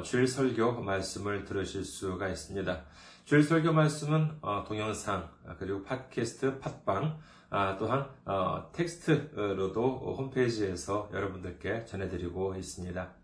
주일 설교 말씀을 들으실 수가 있습니다. 주일 설교 말씀은 어, 동영상 그리고 팟캐스트, 팟빵 또한 텍스트로도 홈페이지에서 여러분들께 전해드리고 있습니다.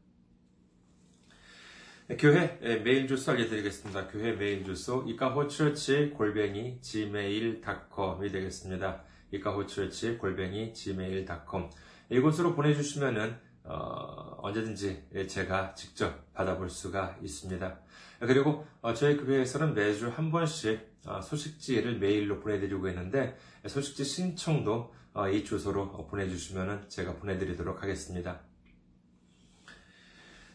교회 메일 주소 알려드리겠습니다. 교회 메일 주소 이카호처치 골뱅이 gmail.com이 되겠습니다. 이카호처치 골뱅이 gmail.com 이곳으로 보내주시면은 어, 언제든지 제가 직접 받아볼 수가 있습니다. 그리고 어, 저희 교회에서는 매주 한 번씩 어, 소식지를 메일로 보내드리고 있는데 소식지 신청도 어, 이 주소로 보내주시면 제가 보내드리도록 하겠습니다.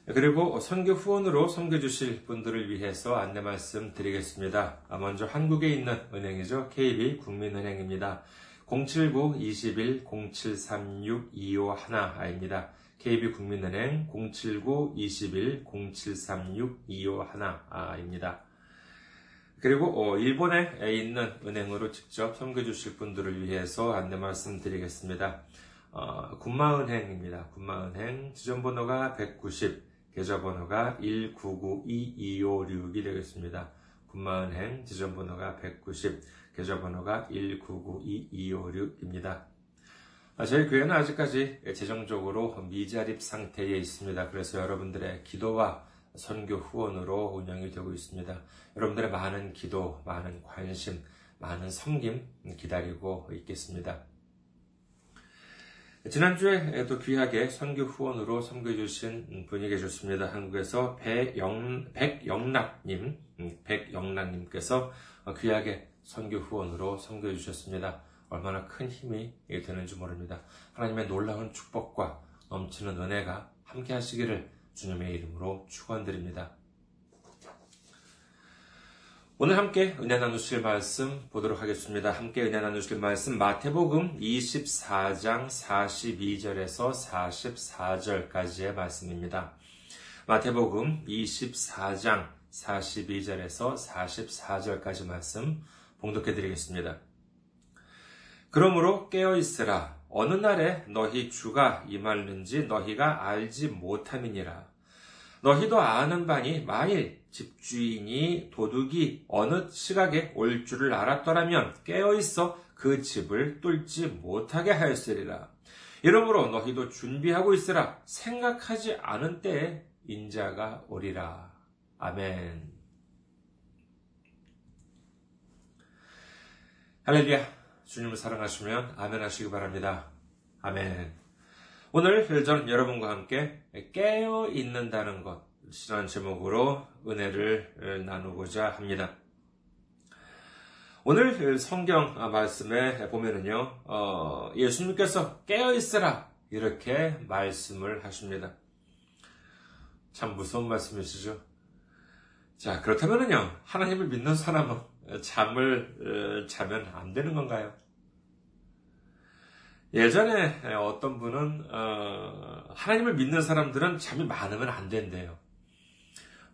그리고 선교 후원으로 섬겨주실 분들을 위해서 안내 말씀 드리겠습니다. 먼저 한국에 있는 은행이죠. KB 국민은행입니다. 079-21-0736-251입니다. KB 국민은행 079-21-0736-251입니다. 그리고 일본에 있는 은행으로 직접 섬겨주실 분들을 위해서 안내 말씀드리겠습니다. 어, 군마은행입니다. 군마은행 지점번호가 190, 계좌번호가 1992256이 되겠습니다. 군마은행 지점번호가 190, 계좌번호가 1992256입니다. 아, 저희 교회는 아직까지 재정적으로 미자립 상태에 있습니다. 그래서 여러분들의 기도와 선교 후원으로 운영이 되고 있습니다. 여러분들의 많은 기도, 많은 관심, 많은 섬김 기다리고 있겠습니다. 지난주에 또 귀하게 선교 후원으로 섬겨주신 분이 계셨습니다. 한국에서 배영, 백영락님, 음, 백영락님께서 귀하게 선교 후원으로 섬겨주셨습니다. 얼마나 큰 힘이 되는지 모릅니다. 하나님의 놀라운 축복과 넘치는 은혜가 함께 하시기를 주님의 이름으로 축원드립니다. 오늘 함께 은혜 나누실 말씀 보도록 하겠습니다. 함께 은혜 나누실 말씀 마태복음 24장 42절에서 44절까지의 말씀입니다. 마태복음 24장 42절에서 44절까지 말씀 봉독해 드리겠습니다. 그러므로 깨어 있으라 어느 날에 너희 주가 임할는지 너희가 알지 못함이니라. 너희도 아는 바니 만일 집주인이 도둑이 어느 시각에 올 줄을 알았더라면 깨어 있어 그 집을 뚫지 못하게 하였으리라. 이러므로 너희도 준비하고 있으라. 생각하지 않은 때에 인자가 오리라. 아멘. 할렐루야. 주님을 사랑하시면 아멘 하시기 바랍니다. 아멘. 오늘 저는 여러분과 함께 깨어 있는다는 것이라는 제목으로 은혜를 나누고자 합니다. 오늘 성경 말씀에 보면은요, 어, 예수님께서 깨어 있으라 이렇게 말씀을 하십니다. 참 무서운 말씀이시죠? 자, 그렇다면은요, 하나님을 믿는 사람은 잠을 자면 안 되는 건가요? 예전에 어떤 분은 어, 하나님을 믿는 사람들은 잠이 많으면 안 된대요.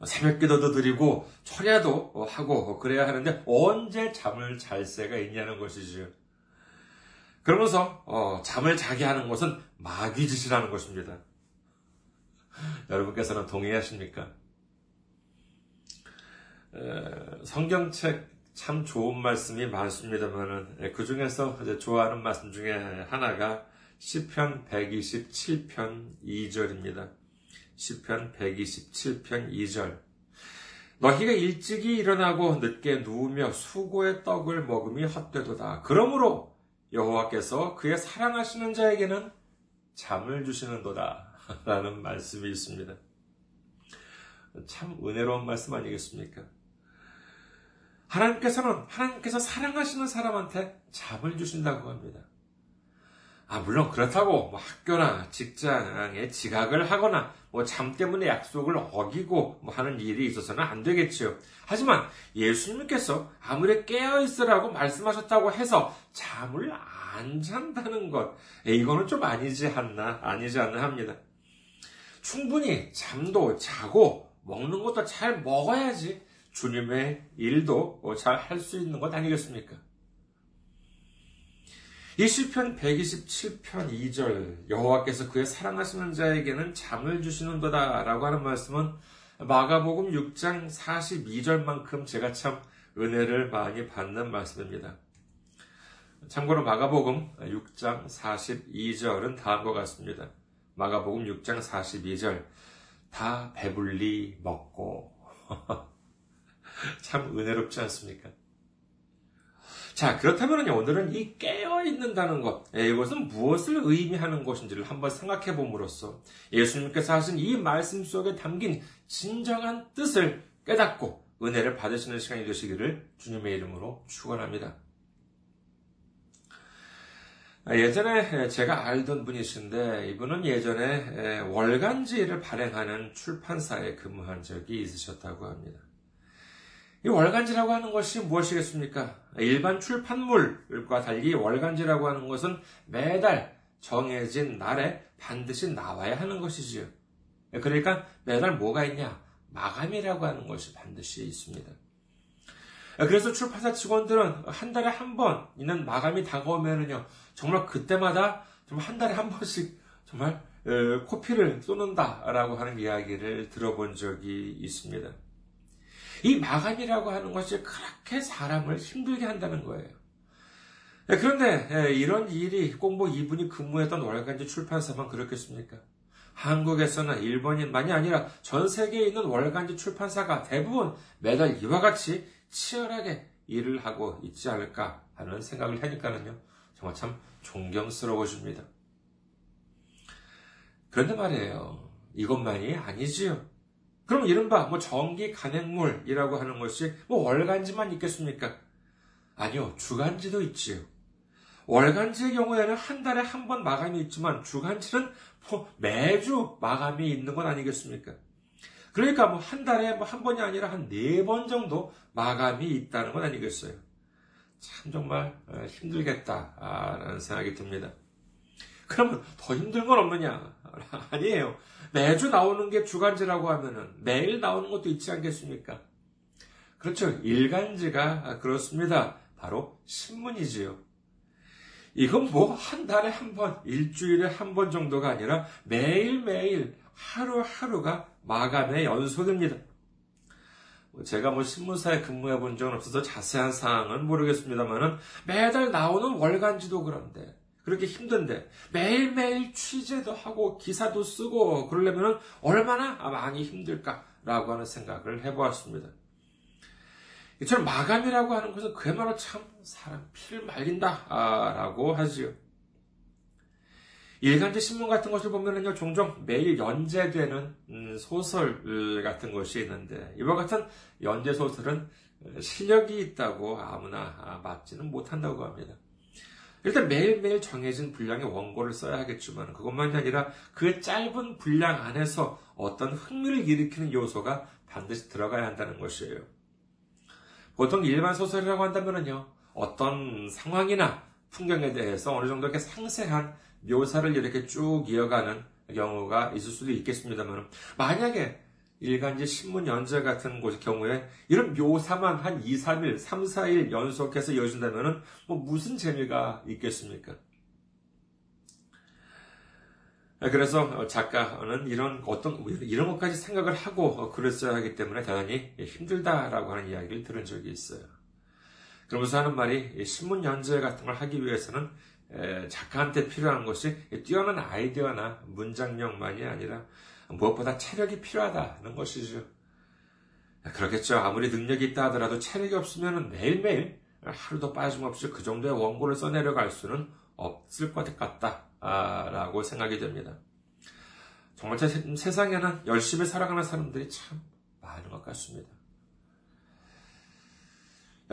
새벽 기도도 드리고 철야도 하고 그래야 하는데 언제 잠을 잘 새가 있냐는 것이죠. 그러면서 어, 잠을 자게 하는 것은 마귀 짓이라는 것입니다. 여러분께서는 동의하십니까? 에, 성경책 참 좋은 말씀이 많습니다만은 예, 그 중에서 좋아하는 말씀 중에 하나가 시편 127편 2절입니다. 시편 127편 2절. 너희가 일찍이 일어나고 늦게 누우며 수고의 떡을 먹음이 헛되도다. 그러므로 여호와께서 그의 사랑하시는 자에게는 잠을 주시는도다. 라는 말씀이 있습니다. 참 은혜로운 말씀 아니겠습니까? 하나님께서는 하나님께서 사랑하시는 사람한테 잠을 주신다고 합니다. 아, 물론 그렇다고 뭐 학교나 직장에 지각을 하거나 뭐 잠 때문에 약속을 어기고 뭐 하는 일이 있어서는 안 되겠지요. 하지만 예수님께서 아무리 깨어 있으라고 말씀하셨다고 해서 잠을 안 잔다는 것, 이거는 좀 아니지 않나, 아니지 않나 합니다. 충분히 잠도 자고 먹는 것도 잘 먹어야지 주님의 일도 잘 할 수 있는 것 아니겠습니까? 이 시편 127편 2절 여호와께서 그의 사랑하시는 자에게는 잠을 주시는도다라고 하는 말씀은 마가복음 6장 42절만큼 제가 참 은혜를 많이 받는 말씀입니다. 참고로 마가복음 6장 42절은 다음과 같습니다. 마가복음 6장 42절 다 배불리 먹고 참 은혜롭지 않습니까? 자, 그렇다면 오늘은 이 깨어 있는다는 것, 예, 이것은 무엇을 의미하는 것인지를 한번 생각해 봄으로써 예수님께서 하신 이 말씀 속에 담긴 진정한 뜻을 깨닫고 은혜를 받으시는 시간이 되시기를 주님의 이름으로 축원합니다. 아, 예전에 제가 알던 분이신데 이분은 예전에 월간지를 발행하는 출판사에 근무한 적이 있으셨다고 합니다. 이 월간지라고 하는 것이 무엇이겠습니까? 일반 출판물과 달리 월간지라고 하는 것은 매달 정해진 날에 반드시 나와야 하는 것이지요. 그러니까 매달 뭐가 있냐? 마감이라고 하는 것이 반드시 있습니다. 그래서 출판사 직원들은 한 달에 한 번 있는 마감이 다가오면은요, 정말 그때마다 정말 한 달에 한 번씩 정말 코피를 쏘는다라고 하는 이야기를 들어본 적이 있습니다. 이 마감이라고 하는 것이 그렇게 사람을 힘들게 한다는 거예요. 네, 그런데 예, 이런 일이 꼭 뭐 이분이 근무했던 월간지 출판사만 그렇겠습니까? 한국에서는 일본인만이 아니라 전 세계에 있는 월간지 출판사가 대부분 매달 이와 같이 치열하게 일을 하고 있지 않을까 하는 생각을 하니까는요, 정말 참 존경스러워집니다. 그런데 말이에요. 이것만이 아니지요. 그럼 이른바 뭐 전기 간행물이라고 하는 것이 뭐 월간지만 있겠습니까? 아니요, 주간지도 있지요. 월간지의 경우에는 한 달에 한 번 마감이 있지만 주간지는 뭐 매주 마감이 있는 건 아니겠습니까? 그러니까 뭐 한 달에 뭐 한 번이 아니라 한 네 번 정도 마감이 있다는 건 아니겠어요. 참 정말 어, 힘들겠다라는 생각이 듭니다. 그러면 더 힘든 건 없느냐? 아니에요. 매주 나오는 게 주간지라고 하면은 매일 나오는 것도 있지 않겠습니까? 그렇죠. 일간지가 그렇습니다. 바로 신문이지요. 이건 뭐 한 달에 한 번, 일주일에 한 번 정도가 아니라 매일매일 하루하루가 마감의 연속입니다. 제가 뭐 신문사에 근무해 본 적은 없어서 자세한 사항은 모르겠습니다만은 매달 나오는 월간지도 그런데 그렇게 힘든데 매일매일 취재도 하고 기사도 쓰고 그러려면 얼마나 많이 힘들까라고 하는 생각을 해보았습니다. 이처럼 마감이라고 하는 것은 그야말로 참 사람 피를 말린다라고 하지요. 일간지 신문 같은 것을 보면은요, 종종 매일 연재되는 음, 소설 같은 것이 있는데, 이와 같은 연재 소설은 실력이 있다고 아무나 맞지는 못한다고 합니다. 일단 매일매일 정해진 분량의 원고를 써야 하겠지만 그것만이 아니라 그 짧은 분량 안에서 어떤 흥미를 일으키는 요소가 반드시 들어가야 한다는 것이에요. 보통 일반 소설이라고 한다면요. 어떤 상황이나 풍경에 대해서 어느 정도 이렇게 상세한 묘사를 이렇게 쭉 이어가는 경우가 있을 수도 있겠습니다만 만약에 일간지 신문 연재 같은 곳의 경우에 이런 묘사만 한 2, 3일, 3, 4일 연속해서 이어진다면 뭐 무슨 재미가 있겠습니까? 그래서 작가는 이런 어떤 이런 것까지 생각을 하고 글을 써야 하기 때문에 대단히 힘들다라고 하는 이야기를 들은 적이 있어요. 그러면서 하는 말이 신문 연재 같은 걸 하기 위해서는 작가한테 필요한 것이 뛰어난 아이디어나 문장력만이 아니라 무엇보다 체력이 필요하다는 것이죠. 그렇겠죠. 아무리 능력이 있다 하더라도 체력이 없으면 매일매일 하루도 빠짐없이 그 정도의 원고를 써내려갈 수는 없을 것 같다라고 생각이 됩니다. 정말 제 세상에는 열심히 살아가는 사람들이 참 많은 것 같습니다.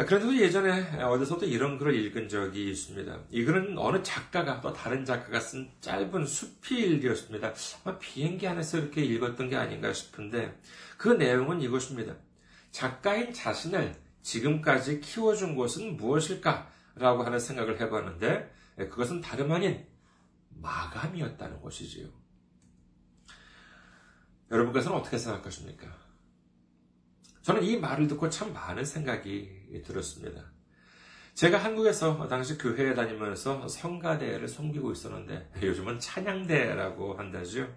그런데도 예전에 어디서도 이런 글을 읽은 적이 있습니다. 이 글은 어느 작가가 또 다른 작가가 쓴 짧은 수필이었습니다. 아마 비행기 안에서 이렇게 읽었던 게 아닌가 싶은데 그 내용은 이것입니다. 작가인 자신을 지금까지 키워준 것은 무엇일까? 라고 하는 생각을 해봤는데 그것은 다름 아닌 마감이었다는 것이지요. 여러분께서는 어떻게 생각하십니까? 저는 이 말을 듣고 참 많은 생각이 들었습니다. 제가 한국에서 당시 교회에 다니면서 성가대를 섬기고 있었는데 요즘은 찬양대라고 한다죠.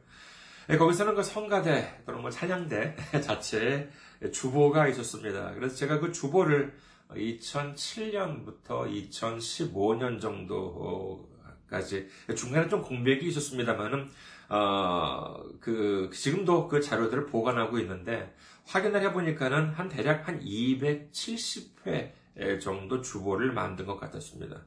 예, 거기서는 그 성가대 또는 뭐 찬양대 자체에 주보가 있었습니다. 그래서 제가 그 주보를 2007년부터 2015년 정도까지 중간에 좀 공백이 있었습니다만은 어, 그 지금도 그 자료들을 보관하고 있는데 확인을 해보니까는 한 대략 한 270회 정도 주보를 만든 것 같았습니다.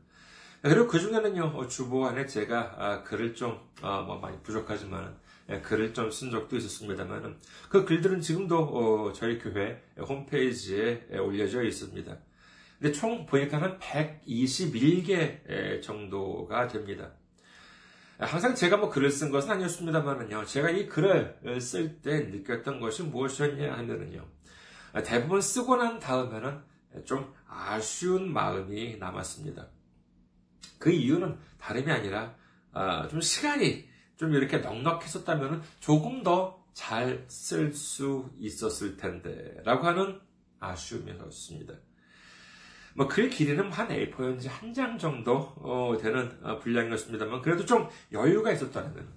그리고 그 중에는요, 주보 안에 제가 아, 글을 좀, 어, 뭐 많이 부족하지만, 예, 글을 좀 쓴 적도 있었습니다만, 그 글들은 지금도 어, 저희 교회 홈페이지에 올려져 있습니다. 근데 총 보니까 한 121개 정도가 됩니다. 항상 제가 뭐 글을 쓴 것은 아니었습니다만은요, 제가 이 글을 쓸 때 느꼈던 것이 무엇이었냐 하면은요, 대부분 쓰고 난 다음에는 좀 아쉬운 마음이 남았습니다. 그 이유는 다름이 아니라, 아, 좀 시간이 좀 이렇게 넉넉했었다면 조금 더 잘 쓸 수 있었을 텐데, 라고 하는 아쉬움이었습니다. 뭐 글 길이는 한 A4연지 한 장 정도 어, 되는 어, 분량이었습니다만 그래도 좀 여유가 있었다면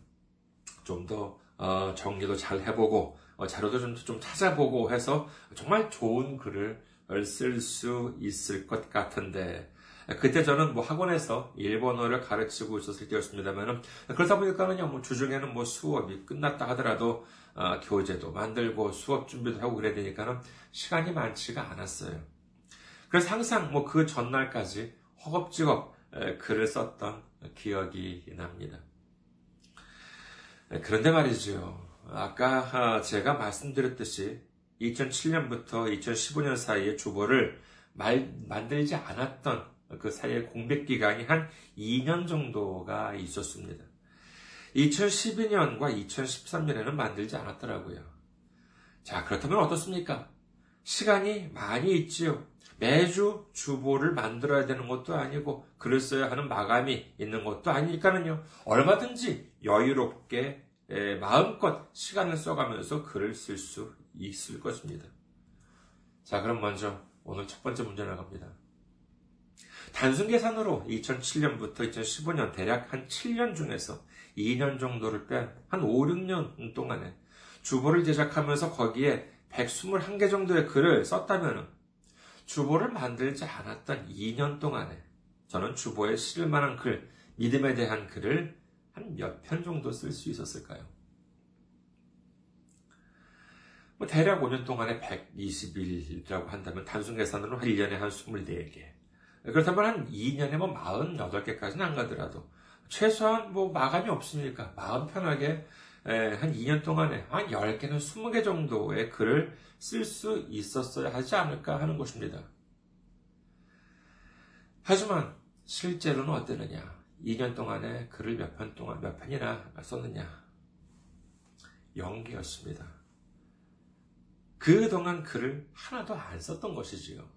좀더 어, 정리도 잘 해보고 자료도 좀, 좀 찾아보고 해서 정말 좋은 글을 쓸 수 있을 것 같은데 그때 저는 뭐 학원에서 일본어를 가르치고 있었을 때였습니다만은 그러다 보니까는요 뭐 주중에는 뭐 수업이 끝났다 하더라도 어, 교재도 만들고 수업 준비도 하고 그래야 되니까는 시간이 많지가 않았어요. 그래서 항상 뭐 그 전날까지 허겁지겁 글을 썼던 기억이 납니다. 그런데 말이죠. 아까 아, 제가 말씀드렸듯이 2007년부터 2015년 사이에 주보를 말, 만들지 않았던 그 사이에 공백 기간이 한 2년 정도가 있었습니다. 2012년과 2013년에는 만들지 않았더라고요. 자, 그렇다면 어떻습니까? 시간이 많이 있지요. 매주 주보를 만들어야 되는 것도 아니고 글을 써야 하는 마감이 있는 것도 아니니까는요. 얼마든지 여유롭게 마음껏 시간을 써가면서 글을 쓸 수 있을 것입니다. 자, 그럼 먼저 오늘 첫 번째 문제 나갑니다. 단순 계산으로 2007년부터 2015년 대략 한 7년 중에서 2년 정도를 뺀 한 5, 6년 동안에 주보를 제작하면서 거기에 121개 정도의 글을 썼다면 주보를 만들지 않았던 2년 동안에 저는 주보에 실을 만한 글, 믿음에 대한 글을 한 몇 편 정도 쓸 수 있었을까요? 뭐 대략 5년 동안에 120일이라고 한다면 단순 계산으로 1년에 한 24개. 그렇다면 한 2년에 뭐 48개까지는 안 가더라도 최소한 뭐 마감이 없으니까 마음 편하게 한 2년 동안에 한 10개는 20개 정도의 글을 쓸 수 있었어야 하지 않을까 하는 것입니다. 하지만 실제로는 어땠느냐? 2년 동안에 글을 몇 편 동안, 몇 편이나 썼느냐? 0개였습니다. 그동안 글을 하나도 안 썼던 것이지요.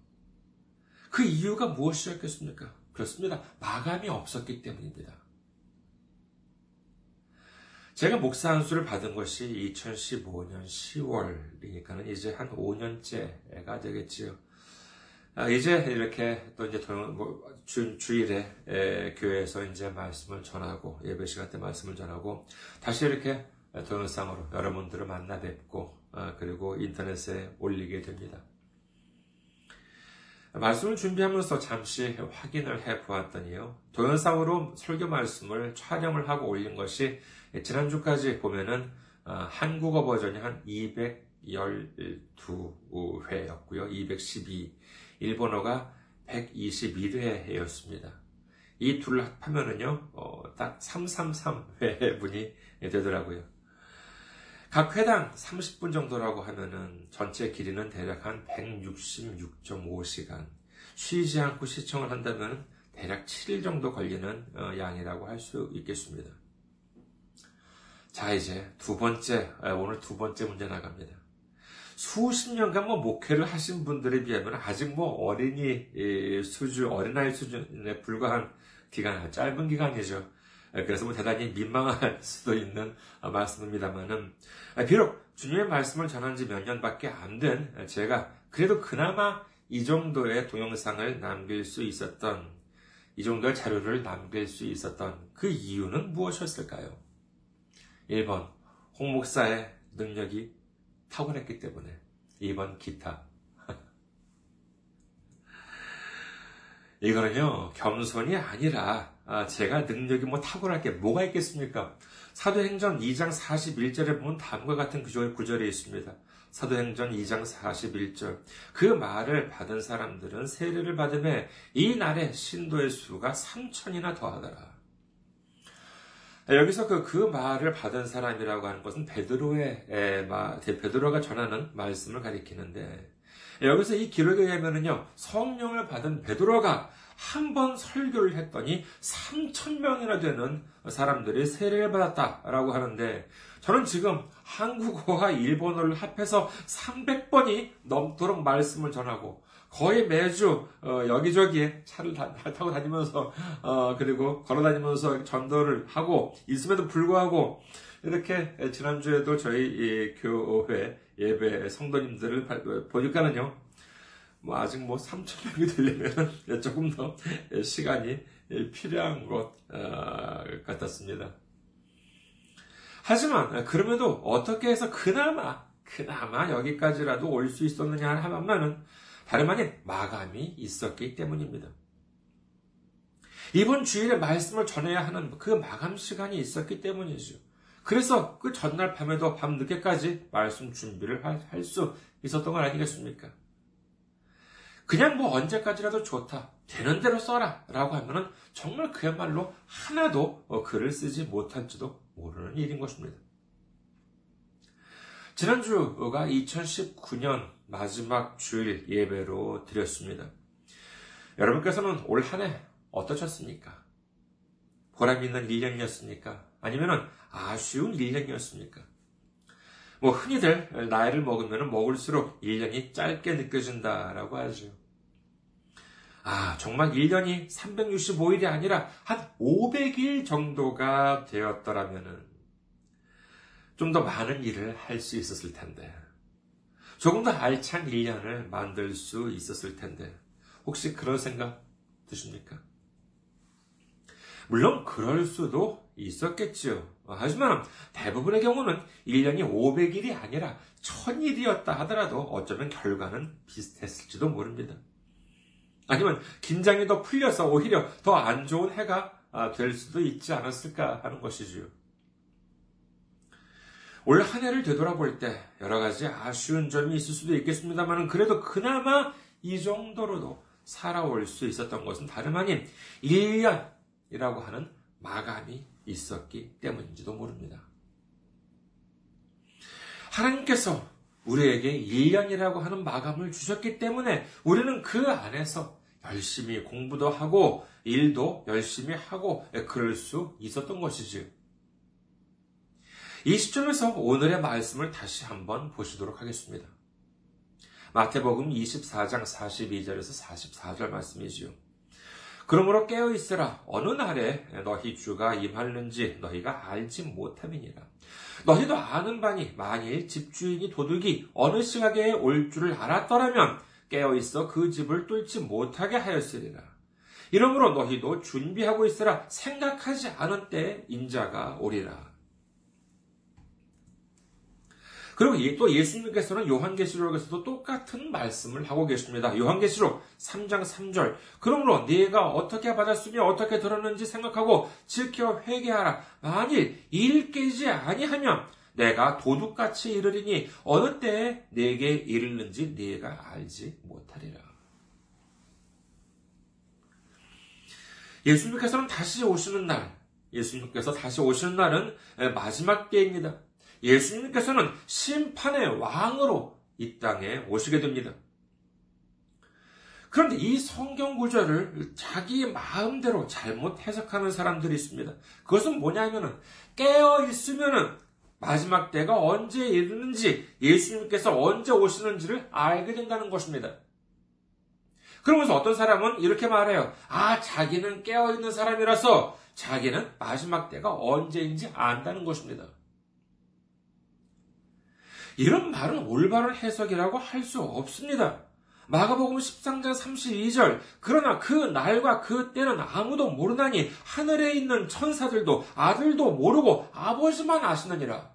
그 이유가 무엇이었겠습니까? 그렇습니다. 마감이 없었기 때문입니다. 제가 목사 안수를 받은 것이 2015년 10월이니까는 이제 한 5년째가 되겠지요. 아, 이제 이렇게 또 이제 뭐 주, 주일에 에, 교회에서 이제 말씀을 전하고 예배 시간 때 말씀을 전하고 다시 이렇게 동영상으로 여러분들을 만나 뵙고 아, 그리고 인터넷에 올리게 됩니다. 말씀을 준비하면서 잠시 확인을 해 보았더니요. 동영상으로 설교 말씀을 촬영을 하고 올린 것이 지난주까지 보면은 어, 한국어 버전이 한 212회였고요. 212. 일본어가 121회였습니다. 이 둘을 합하면은요, 어, 딱 333회분이 되더라고요. 각 회당 30분 정도라고 하면은 전체 길이는 대략 한 166.5시간. 쉬지 않고 시청을 한다면 대략 7일 정도 걸리는 어, 양이라고 할 수 있겠습니다. 자, 이제 두 번째, 아, 오늘 두 번째 문제 나갑니다. 수십 년간 뭐 목회를 하신 분들에 비하면 아직 뭐 어린이 수준, 어린아이 수준에 불과한 기간, 짧은 기간이죠. 그래서 뭐 대단히 민망할 수도 있는 말씀입니다만은, 비록 주님의 말씀을 전한 지 몇 년밖에 안 된 제가 그래도 그나마 이 정도의 동영상을 남길 수 있었던, 이 정도의 자료를 남길 수 있었던 그 이유는 무엇이었을까요? 1번, 홍 목사의 능력이 타고났기 때문에. 2번, 기타. 이거는요, 겸손이 아니라, 아, 제가 능력이 뭐 탁월할 게 뭐가 있겠습니까? 사도행전 2장 41절에 보면 다음과 같은 구절이 있습니다. 사도행전 2장 41절. 그 말을 받은 사람들은 세례를 받음에 이 날에 신도의 수가 3천이나 더하더라. 여기서 그, 그 말을 받은 사람이라고 하는 것은 베드로의, 베드로가 전하는 말씀을 가리키는데, 여기서 이 기록에 의하면은요, 성령을 받은 베드로가 한 번 설교를 했더니 3천 명이나 되는 사람들이 세례를 받았다라고 하는데 저는 지금 한국어와 일본어를 합해서 300번이 넘도록 말씀을 전하고 거의 매주 어, 여기저기에 차를 다, 타고 다니면서 어, 그리고 걸어 다니면서 전도를 하고 있음에도 불구하고 이렇게 지난주에도 저희 교회 예배 성도님들을 보니까는요, 뭐 아직 뭐 3천 명이 되려면 조금 더 시간이 필요한 것 어, 같았습니다. 하지만 그럼에도 어떻게 해서 그나마 그나마 여기까지라도 올 수 있었느냐 하면은 다름 아닌 마감이 있었기 때문입니다. 이번 주일에 말씀을 전해야 하는 그 마감 시간이 있었기 때문이죠. 그래서 그 전날 밤에도 밤 늦게까지 말씀 준비를 할 수 있었던 건 아니겠습니까? 그냥 뭐 언제까지라도 좋다. 되는 대로 써라. 라고 하면은 정말 그야말로 하나도 어, 글을 쓰지 못할지도 모르는 일인 것입니다. 지난주가 2019년 마지막 주일 예배로 드렸습니다. 여러분께서는 올 한 해 어떠셨습니까? 보람 있는 1년이었습니까? 아니면 아쉬운 1년이었습니까? 뭐 흔히들 나이를 먹으면 먹을수록 1년이 짧게 느껴진다라고 하죠. 아, 정말 1년이 365일이 아니라 한 500일 정도가 되었더라면 좀더 많은 일을 할 수 있었을 텐데. 조금 더 알찬 1년을 만들 수 있었을 텐데. 혹시 그런 생각 드십니까? 물론 그럴 수도 있었겠지요. 하지만 대부분의 경우는 1년이 500일이 아니라 1000일이었다 하더라도 어쩌면 결과는 비슷했을지도 모릅니다. 아니면 긴장이 더 풀려서 오히려 더 안 좋은 해가 될 수도 있지 않았을까 하는 것이지요. 올 한 해를 되돌아볼 때 여러 가지 아쉬운 점이 있을 수도 있겠습니다만 그래도 그나마 이 정도로도 살아올 수 있었던 것은 다름 아닌 1년이라고 하는 마감이 있었기 때문인지도 모릅니다. 하나님께서 우리에게 1년이라고 하는 마감을 주셨기 때문에 우리는 그 안에서 열심히 공부도 하고 일도 열심히 하고 그럴 수 있었던 것이지. 이 시점에서 오늘의 말씀을 다시 한번 보시도록 하겠습니다. 마태복음 24장 42절에서 44절 말씀이지요. 그러므로 깨어 있으라 어느 날에 너희 주가 임하는지 너희가 알지 못함이니라. 너희도 아는 바니 만일 집주인이 도둑이 어느 시각에 올 줄을 알았더라면 깨어 있어 그 집을 뚫지 못하게 하였으리라. 이러므로 너희도 준비하고 있으라 생각하지 않은 때 인자가 오리라. 그리고 또 예수님께서는 요한계시록에서도 똑같은 말씀을 하고 계십니다. 요한계시록 3장 3절. 그러므로 네가 어떻게 받았으며 어떻게 들었는지 생각하고 지켜 회개하라. 만일 일 깨지 아니하면 내가 도둑같이 이르리니 어느 때에 내게 이르는지 네가 알지 못하리라. 예수님께서는 다시 오시는 날, 예수님께서 다시 오시는 날은 마지막 때입니다. 그런데 이 성경 구절을 자기 마음대로 잘못 해석하는 사람들이 있습니다. 그것은 뭐냐면은 깨어 있으면은 마지막 때가 언제 이르는지 예수님께서 언제 오시는지를 알게 된다는 것입니다. 그러면서 어떤 사람은 이렇게 말해요. 아, 자기는 깨어 있는 사람이라서 자기는 마지막 때가 언제인지 안다는 것입니다. 이런 말은 올바른 해석이라고 할 수 없습니다. 마가복음 13장 32절 그러나 그 날과 그 때는 아무도 모르나니 하늘에 있는 천사들도 아들도 모르고 아버지만 아시느니라.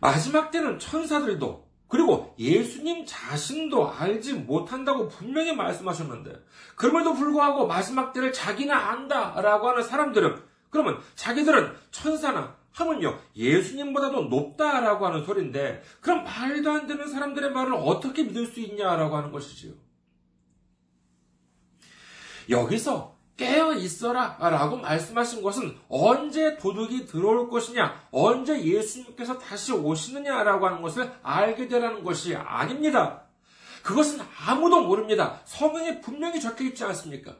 마지막 때는 천사들도 그리고 예수님 자신도 알지 못한다고 분명히 말씀하셨는데 그럼에도 불구하고 마지막 때를 자기나 안다라고 하는 사람들은 그러면 자기들은 천사나 하면요, 예수님보다도 높다라고 하는 소리인데, 그럼 말도 안 되는 사람들의 말을 어떻게 믿을 수 있냐라고 하는 것이지요. 여기서 깨어 있어라 라고 말씀하신 것은 언제 도둑이 들어올 것이냐, 언제 예수님께서 다시 오시느냐라고 하는 것을 알게 되라는 것이 아닙니다. 그것은 아무도 모릅니다. 성경에 분명히 적혀 있지 않습니까?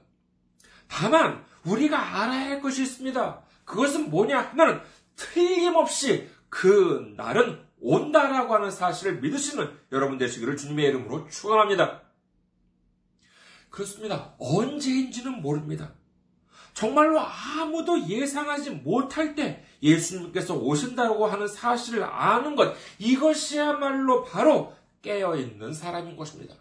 다만, 우리가 알아야 할 것이 있습니다. 그것은 뭐냐 하면 틀림없이 그 날은 온다라고 하는 사실을 믿으시는 여러분 되시기를 주님의 이름으로 축원합니다. 그렇습니다. 언제인지는 모릅니다. 정말로 아무도 예상하지 못할 때 예수님께서 오신다고 하는 사실을 아는 것, 이것이야말로 바로 깨어있는 사람인 것입니다.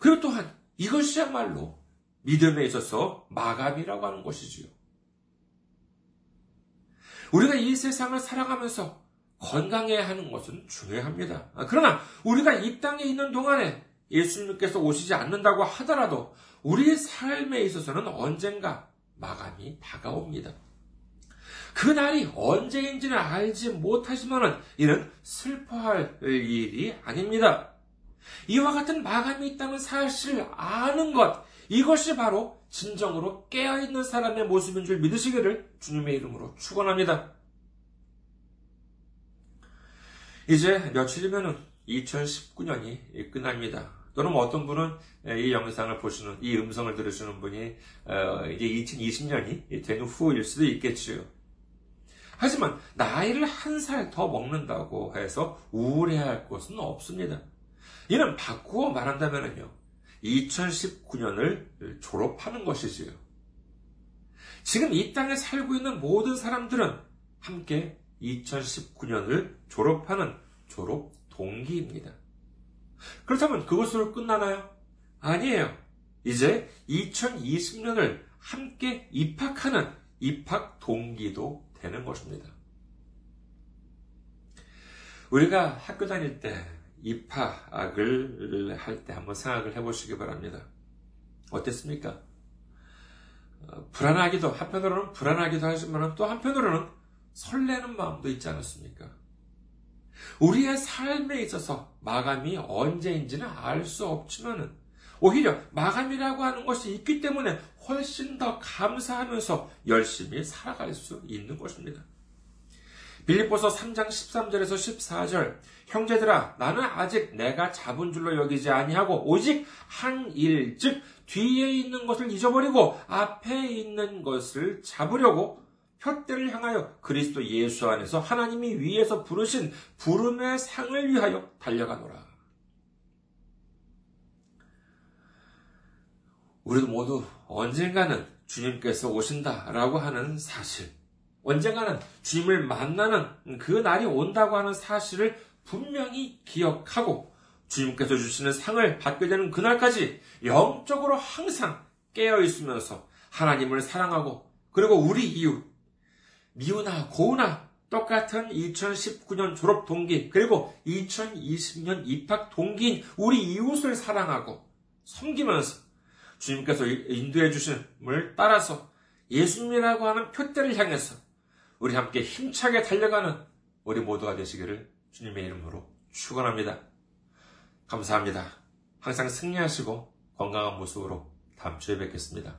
그리고 또한 이것이야말로 믿음에 있어서 마감이라고 하는 것이지요. 우리가 이 세상을 살아가면서 건강해야 하는 것은 중요합니다. 그러나 우리가 이 땅에 있는 동안에 예수님께서 오시지 않는다고 하더라도 우리의 삶에 있어서는 언젠가 마감이 다가옵니다. 그 날이 언제인지는 알지 못하지만은 이는 슬퍼할 일이 아닙니다. 이와 같은 마감이 있다는 사실을 아는 것, 이것이 바로 진정으로 깨어있는 사람의 모습인 줄 믿으시기를 주님의 이름으로 축원합니다. 이제 며칠이면 2019년이 끝납니다. 또는 뭐 어떤 분은 이 영상을 보시는, 이 음성을 들으시는 분이 어, 이제 2020년이 된 후일 수도 있겠지요. 하지만 나이를 한 살 더 먹는다고 해서 우울해할 것은 없습니다. 이는 바꾸어 말한다면요. 2019년을 졸업하는 것이지요. 지금 이 땅에 살고 있는 모든 사람들은 함께 2019년을 졸업하는 졸업 동기입니다. 그렇다면 그것으로 끝나나요? 아니에요. 이제 2020년을 함께 입학하는 입학 동기도 되는 것입니다. 우리가 학교 다닐 때 입학을 할 때 한번 생각을 해보시기 바랍니다. 어땠습니까? 어, 불안하기도, 한편으로는 불안하기도 하지만 또 한편으로는 설레는 마음도 있지 않았습니까? 우리의 삶에 있어서 마감이 언제인지는 알 수 없지만은 오히려 마감이라고 하는 것이 있기 때문에 훨씬 더 감사하면서 열심히 살아갈 수 있는 것입니다. 빌립보서 3장 13절에서 14절 형제들아 나는 아직 내가 잡은 줄로 여기지 아니하고 오직 한 일 즉 뒤에 있는 것을 잊어버리고 앞에 있는 것을 잡으려고 푯대를 향하여 그리스도 예수 안에서 하나님이 위에서 부르신 부름의 상을 위하여 달려가노라. 우리도 모두 언젠가는 주님께서 오신다라고 하는 사실, 언젠가는 주님을 만나는 그 날이 온다고 하는 사실을 분명히 기억하고 주님께서 주시는 상을 받게 되는 그날까지 영적으로 항상 깨어 있으면서 하나님을 사랑하고 그리고 우리 이웃, 미우나 고우나 똑같은 2019년 졸업 동기 그리고 2020년 입학 동기인 우리 이웃을 사랑하고 섬기면서 주님께서 인도해 주심을 따라서 예수님이라고 하는 표대를 향해서 우리 함께 힘차게 달려가는 우리 모두가 되시기를 주님의 이름으로 축원합니다. 감사합니다. 항상 승리하시고 건강한 모습으로 다음 주에 뵙겠습니다.